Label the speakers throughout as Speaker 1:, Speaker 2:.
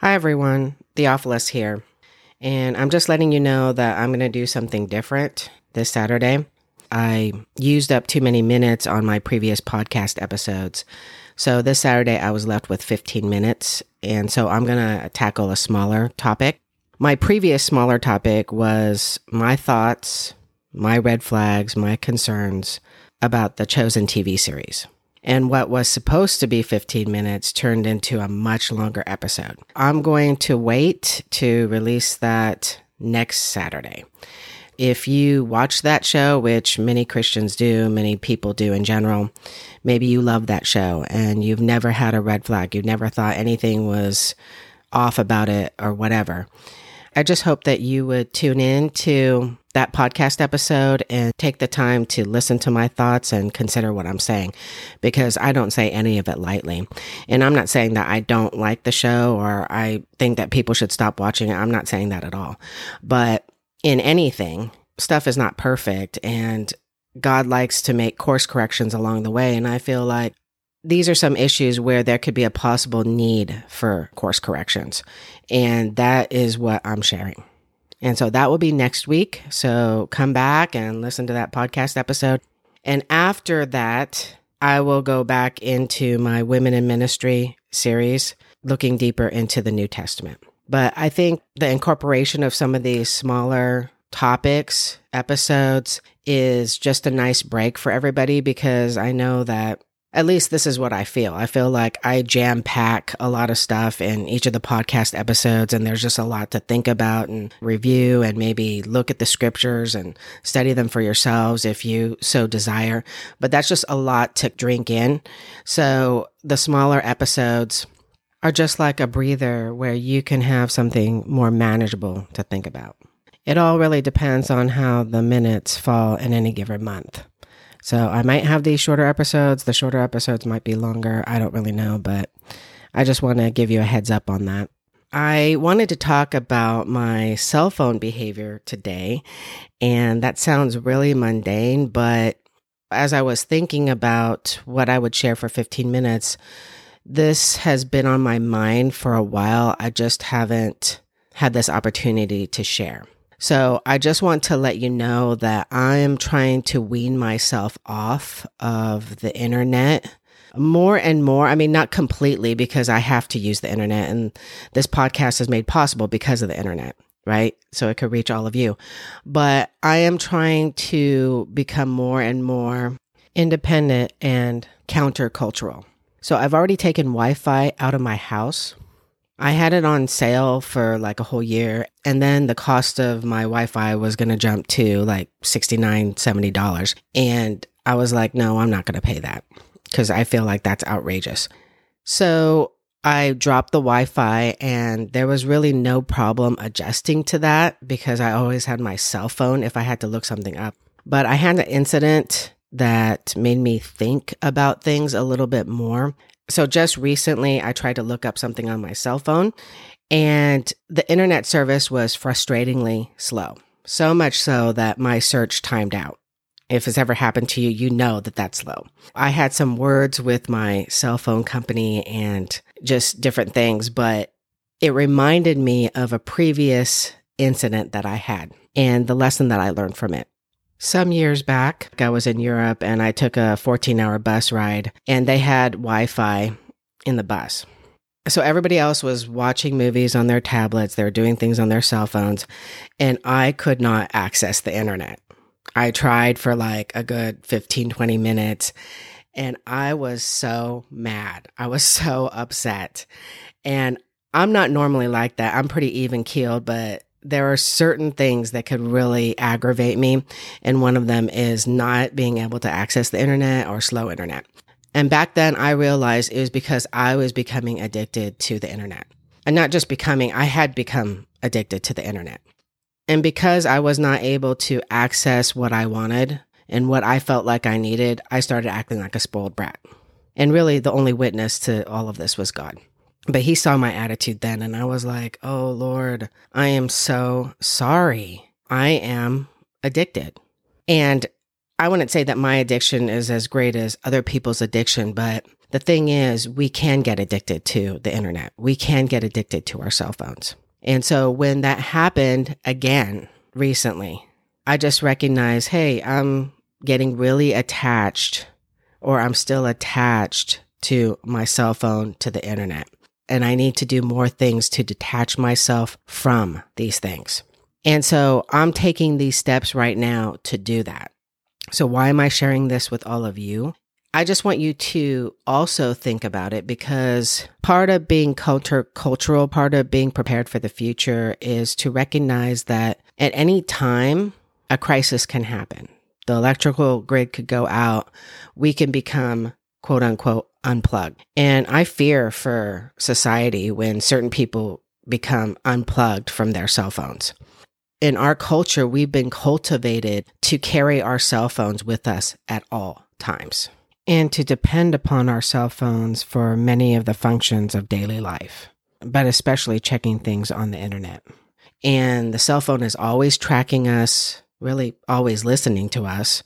Speaker 1: Hi, everyone. Theophilus here. And I'm just letting you know that I'm going to do something different this Saturday. I used up too many minutes on my previous podcast episodes. So this Saturday, I was left with 15 minutes. And so I'm going to tackle a smaller topic. My previous smaller topic was my thoughts, my red flags, my concerns about the Chosen TV series. And what was supposed to be 15 minutes turned into a much longer episode. I'm going to wait to release that next Saturday. If you watch that show, which many Christians do, many people do in general, maybe you love that show and you've never had a red flag. You've never thought anything was off about it or whatever. I just hope that you would tune in to that podcast episode and take the time to listen to my thoughts and consider what I'm saying because I don't say any of it lightly. And I'm not saying that I don't like the show or I think that people should stop watching it. I'm not saying that at all. But in anything, stuff is not perfect and God likes to make course corrections along the way. And I feel like these are some issues where there could be a possible need for course corrections. And that is what I'm sharing. And so that will be next week. So come back and listen to that podcast episode. And after that, I will go back into my Women in Ministry series, looking deeper into the New Testament. But I think the incorporation of some of these smaller topics, episodes, is just a nice break for everybody because I know that at least this is what I feel. I feel like I jam pack a lot of stuff in each of the podcast episodes, and there's just a lot to think about and review, and maybe look at the scriptures and study them for yourselves if you so desire. But that's just a lot to drink in. So the smaller episodes are just like a breather where you can have something more manageable to think about. It all really depends on how the minutes fall in any given month. So I might have these shorter episodes. The shorter episodes might be longer. I don't really know, but I just want to give you a heads up on that. I wanted to talk about my cell phone behavior today, and that sounds really mundane, but as I was thinking about what I would share for 15 minutes, this has been on my mind for a while. I just haven't had this opportunity to share. So I just want to let you know that I am trying to wean myself off of the internet more and more. I mean, not completely because I have to use the internet and this podcast is made possible because of the internet, right? So it could reach all of you. But I am trying to become more and more independent and countercultural. So I've already taken Wi Fi out of my house I had it on sale for like a whole year. And then the cost of my Wi Fi was going to jump to like $69, $70. And I was like, no, I'm not going to pay that because I feel like that's outrageous. So I dropped the Wi Fi and there was really no problem adjusting to that because I always had my cell phone if I had to look something up. But I had an incident that made me think about things a little bit more. So just recently, I tried to look up something on my cell phone and the internet service was frustratingly slow. So much so that my search timed out. If it's ever happened to you, you know that that's slow. I had some words with my cell phone company and just different things, but it reminded me of a previous incident that I had and the lesson that I learned from it. Some years back, I was in Europe and I took a 14 hour bus ride and they had Wi Fi in the bus. So everybody else was watching movies on their tablets, they were doing things on their cell phones, and I could not access the internet. I tried for like a good 15, 20 minutes and I was so mad. I was so upset. And I'm not normally like that. I'm pretty even keeled, but there are certain things that could really aggravate me. And one of them is not being able to access the internet or slow internet. And back then I realized it was because I was becoming addicted to the internet. And not just becoming, I had become addicted to the internet. And because I was not able to access what I wanted and what I felt like I needed, I started acting like a spoiled brat. And really, the only witness to all of this was God. But he saw my attitude then, and I was like, oh Lord, I am so sorry. I am addicted. And I wouldn't say that my addiction is as great as other people's addiction, but the thing is, we can get addicted to the internet. We can get addicted to our cell phones. And so when that happened again recently, I just recognized, hey, I'm getting really attached or I'm still attached to my cell phone, to the internet. And I need to do more things to detach myself from these things. And so I'm taking these steps right now to do that. So why am I sharing this with all of you? I just want you to also think about it because part of being culture cultural, part of being prepared for the future is to recognize that at any time a crisis can happen. The electrical grid could go out. We can become quote unquote unplugged. And I fear for society when certain people become unplugged from their cell phones. In our culture, we've been cultivated to carry our cell phones with us at all times and to depend upon our cell phones for many of the functions of daily life, but especially checking things on the internet. And the cell phone is always tracking us, really always listening to us.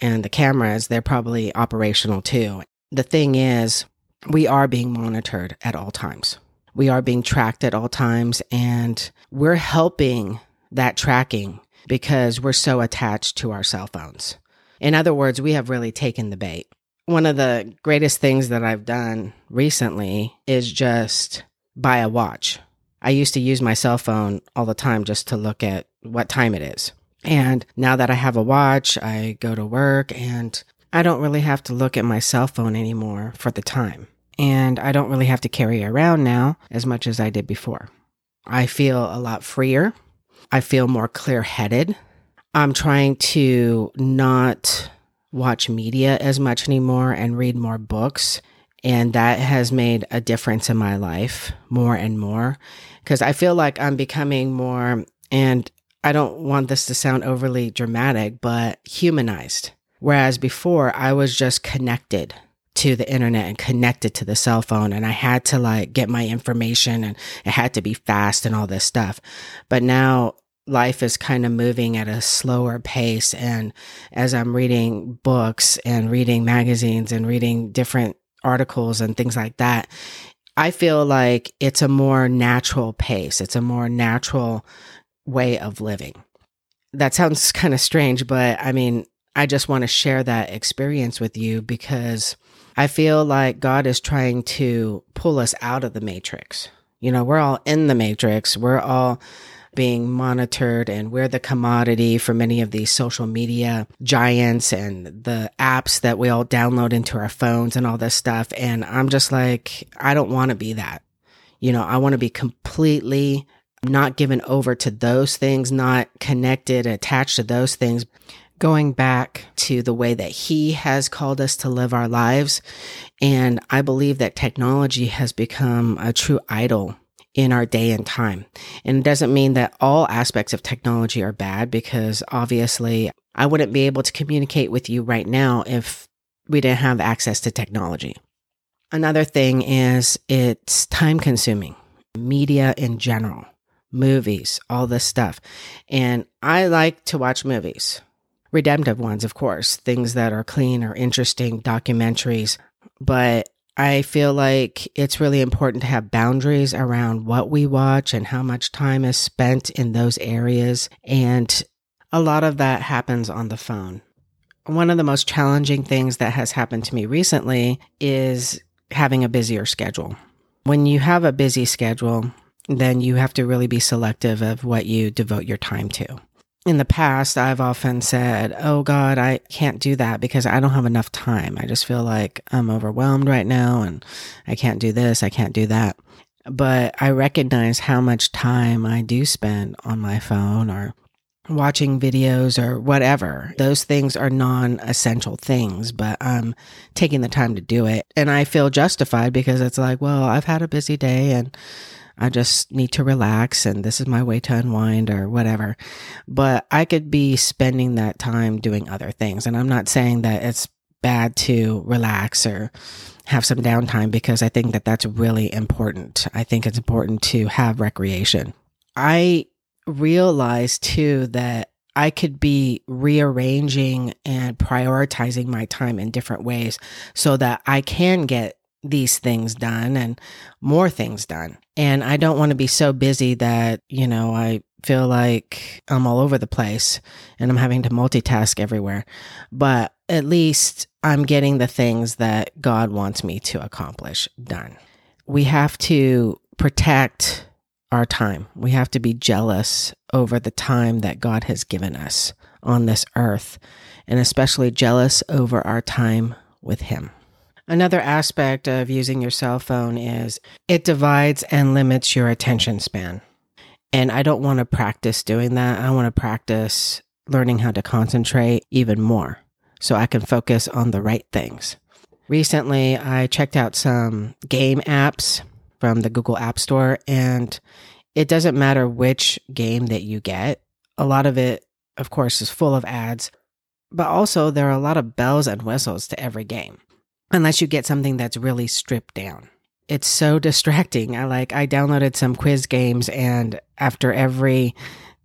Speaker 1: And the cameras, they're probably operational too. The thing is, we are being monitored at all times. We are being tracked at all times, and we're helping that tracking because we're so attached to our cell phones. In other words, we have really taken the bait. One of the greatest things that I've done recently is just buy a watch. I used to use my cell phone all the time just to look at what time it is. And now that I have a watch, I go to work and I don't really have to look at my cell phone anymore for the time. And I don't really have to carry around now as much as I did before. I feel a lot freer. I feel more clear headed. I'm trying to not watch media as much anymore and read more books. And that has made a difference in my life more and more because I feel like I'm becoming more, and I don't want this to sound overly dramatic, but humanized. Whereas before I was just connected to the internet and connected to the cell phone and I had to like get my information and it had to be fast and all this stuff. But now life is kind of moving at a slower pace and as I'm reading books and reading magazines and reading different articles and things like that, I feel like it's a more natural pace. It's a more natural way of living. That sounds kind of strange, but I mean, I just want to share that experience with you because I feel like God is trying to pull us out of the matrix. You know, we're all in the matrix. We're all being monitored and we're the commodity for many of these social media giants and the apps that we all download into our phones and all this stuff. And I'm just like, I don't want to be that. You know, I want to be completely not given over to those things, not connected, attached to those things, going back to the way that he has called us to live our lives. And I believe that technology has become a true idol in our day and time. And it doesn't mean that all aspects of technology are bad because obviously I wouldn't be able to communicate with you right now if we didn't have access to technology. Another thing is it's time consuming, media in general movies, all this stuff. And I like to watch movies, redemptive ones, of course, things that are clean or interesting, documentaries. But I feel like it's really important to have boundaries around what we watch and how much time is spent in those areas. And a lot of that happens on the phone. One of the most challenging things that has happened to me recently is having a busier schedule. When you have a busy schedule, then you have to really be selective of what you devote your time to. In the past, I've often said, Oh God, I can't do that because I don't have enough time. I just feel like I'm overwhelmed right now and I can't do this, I can't do that. But I recognize how much time I do spend on my phone or watching videos or whatever. Those things are non essential things, but I'm taking the time to do it. And I feel justified because it's like, well, I've had a busy day and I just need to relax and this is my way to unwind or whatever. But I could be spending that time doing other things. And I'm not saying that it's bad to relax or have some downtime because I think that that's really important. I think it's important to have recreation. I realized too that I could be rearranging and prioritizing my time in different ways so that I can get these things done and more things done. And I don't want to be so busy that, you know, I feel like I'm all over the place and I'm having to multitask everywhere. But at least I'm getting the things that God wants me to accomplish done. We have to protect our time. We have to be jealous over the time that God has given us on this earth, and especially jealous over our time with Him. Another aspect of using your cell phone is it divides and limits your attention span. And I don't want to practice doing that. I want to practice learning how to concentrate even more so I can focus on the right things. Recently, I checked out some game apps from the Google App Store, and it doesn't matter which game that you get. A lot of it, of course, is full of ads, but also there are a lot of bells and whistles to every game unless you get something that's really stripped down. It's so distracting. I like I downloaded some quiz games and after every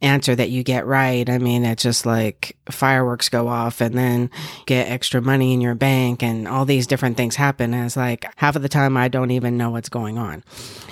Speaker 1: answer that you get right, I mean it's just like fireworks go off and then get extra money in your bank and all these different things happen. And it's like half of the time I don't even know what's going on.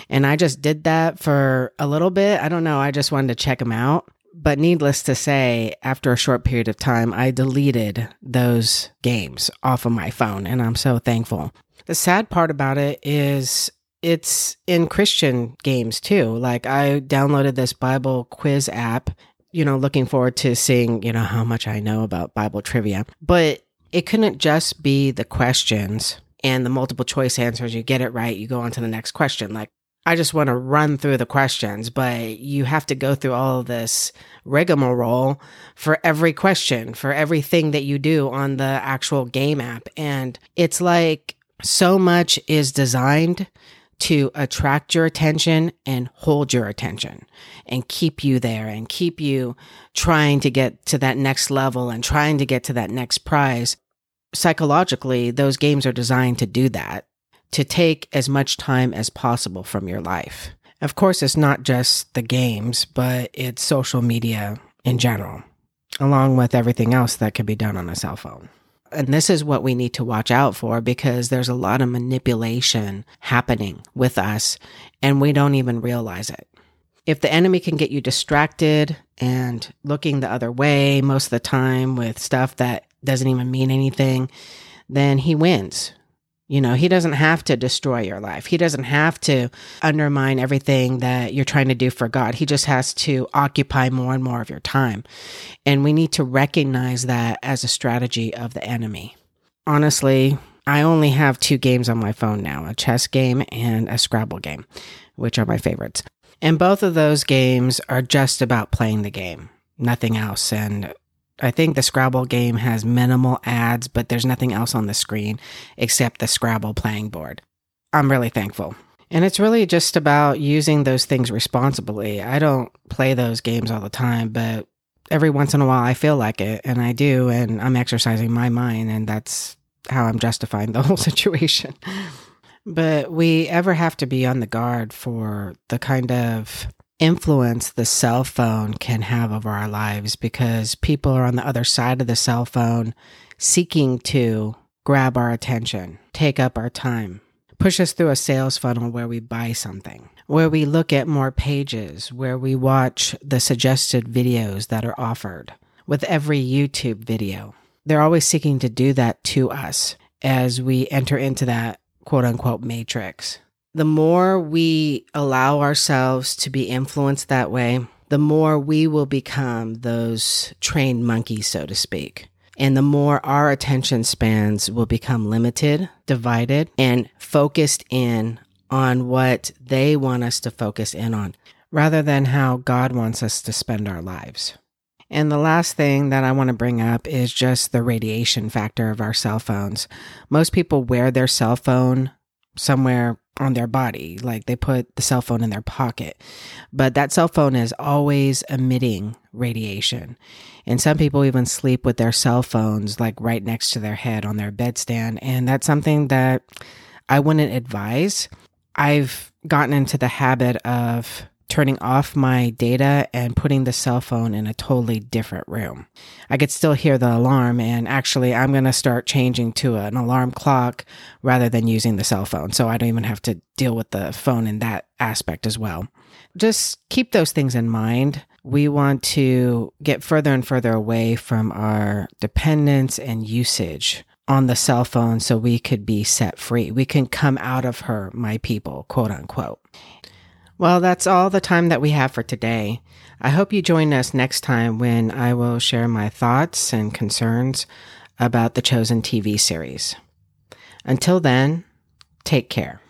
Speaker 1: And I just did that for a little bit. I don't know. I just wanted to check them out. But needless to say, after a short period of time, I deleted those games off of my phone, and I'm so thankful. The sad part about it is it's in Christian games too. Like I downloaded this Bible quiz app, you know, looking forward to seeing, you know, how much I know about Bible trivia. But it couldn't just be the questions and the multiple choice answers. You get it right, you go on to the next question. Like I just want to run through the questions, but you have to go through all of this rigmarole for every question, for everything that you do on the actual game app. And it's like so much is designed to attract your attention and hold your attention and keep you there and keep you trying to get to that next level and trying to get to that next prize. Psychologically, those games are designed to do that to take as much time as possible from your life. Of course, it's not just the games, but it's social media in general, along with everything else that can be done on a cell phone. And this is what we need to watch out for because there's a lot of manipulation happening with us and we don't even realize it. If the enemy can get you distracted and looking the other way most of the time with stuff that doesn't even mean anything, then he wins you know, he doesn't have to destroy your life. He doesn't have to undermine everything that you're trying to do for God. He just has to occupy more and more of your time. And we need to recognize that as a strategy of the enemy. Honestly, I only have two games on my phone now a chess game and a Scrabble game, which are my favorites. And both of those games are just about playing the game, nothing else. And I think the Scrabble game has minimal ads, but there's nothing else on the screen except the Scrabble playing board. I'm really thankful. And it's really just about using those things responsibly. I don't play those games all the time, but every once in a while I feel like it, and I do, and I'm exercising my mind, and that's how I'm justifying the whole situation. but we ever have to be on the guard for the kind of influence the cell phone can have over our lives because people are on the other side of the cell phone seeking to grab our attention, take up our time, push us through a sales funnel where we buy something, where we look at more pages, where we watch the suggested videos that are offered with every YouTube video. They're always seeking to do that to us as we enter into that quote unquote matrix the more we allow ourselves to be influenced that way, the more we will become those trained monkeys, so to speak. And the more our attention spans will become limited, divided, and focused in on what they want us to focus in on, rather than how God wants us to spend our lives. And the last thing that I want to bring up is just the radiation factor of our cell phones. Most people wear their cell phone somewhere on their body, like they put the cell phone in their pocket. But that cell phone is always emitting radiation. And some people even sleep with their cell phones like right next to their head on their bedstand. And that's something that I wouldn't advise. I've gotten into the habit of turning off my data and putting the cell phone in a totally different room. I could still hear the alarm, and actually, I'm going to start changing to an alarm clock rather than using the cell phone. So I don't even have to deal with the phone in that aspect as well. Just keep those things in mind. We want to get further and further away from our dependence and usage on the cell phone so we could be set free. We can come out of her, my people, quote unquote. Well, that's all the time that we have for today. I hope you join us next time when I will share my thoughts and concerns about the Chosen TV series. Until then, take care.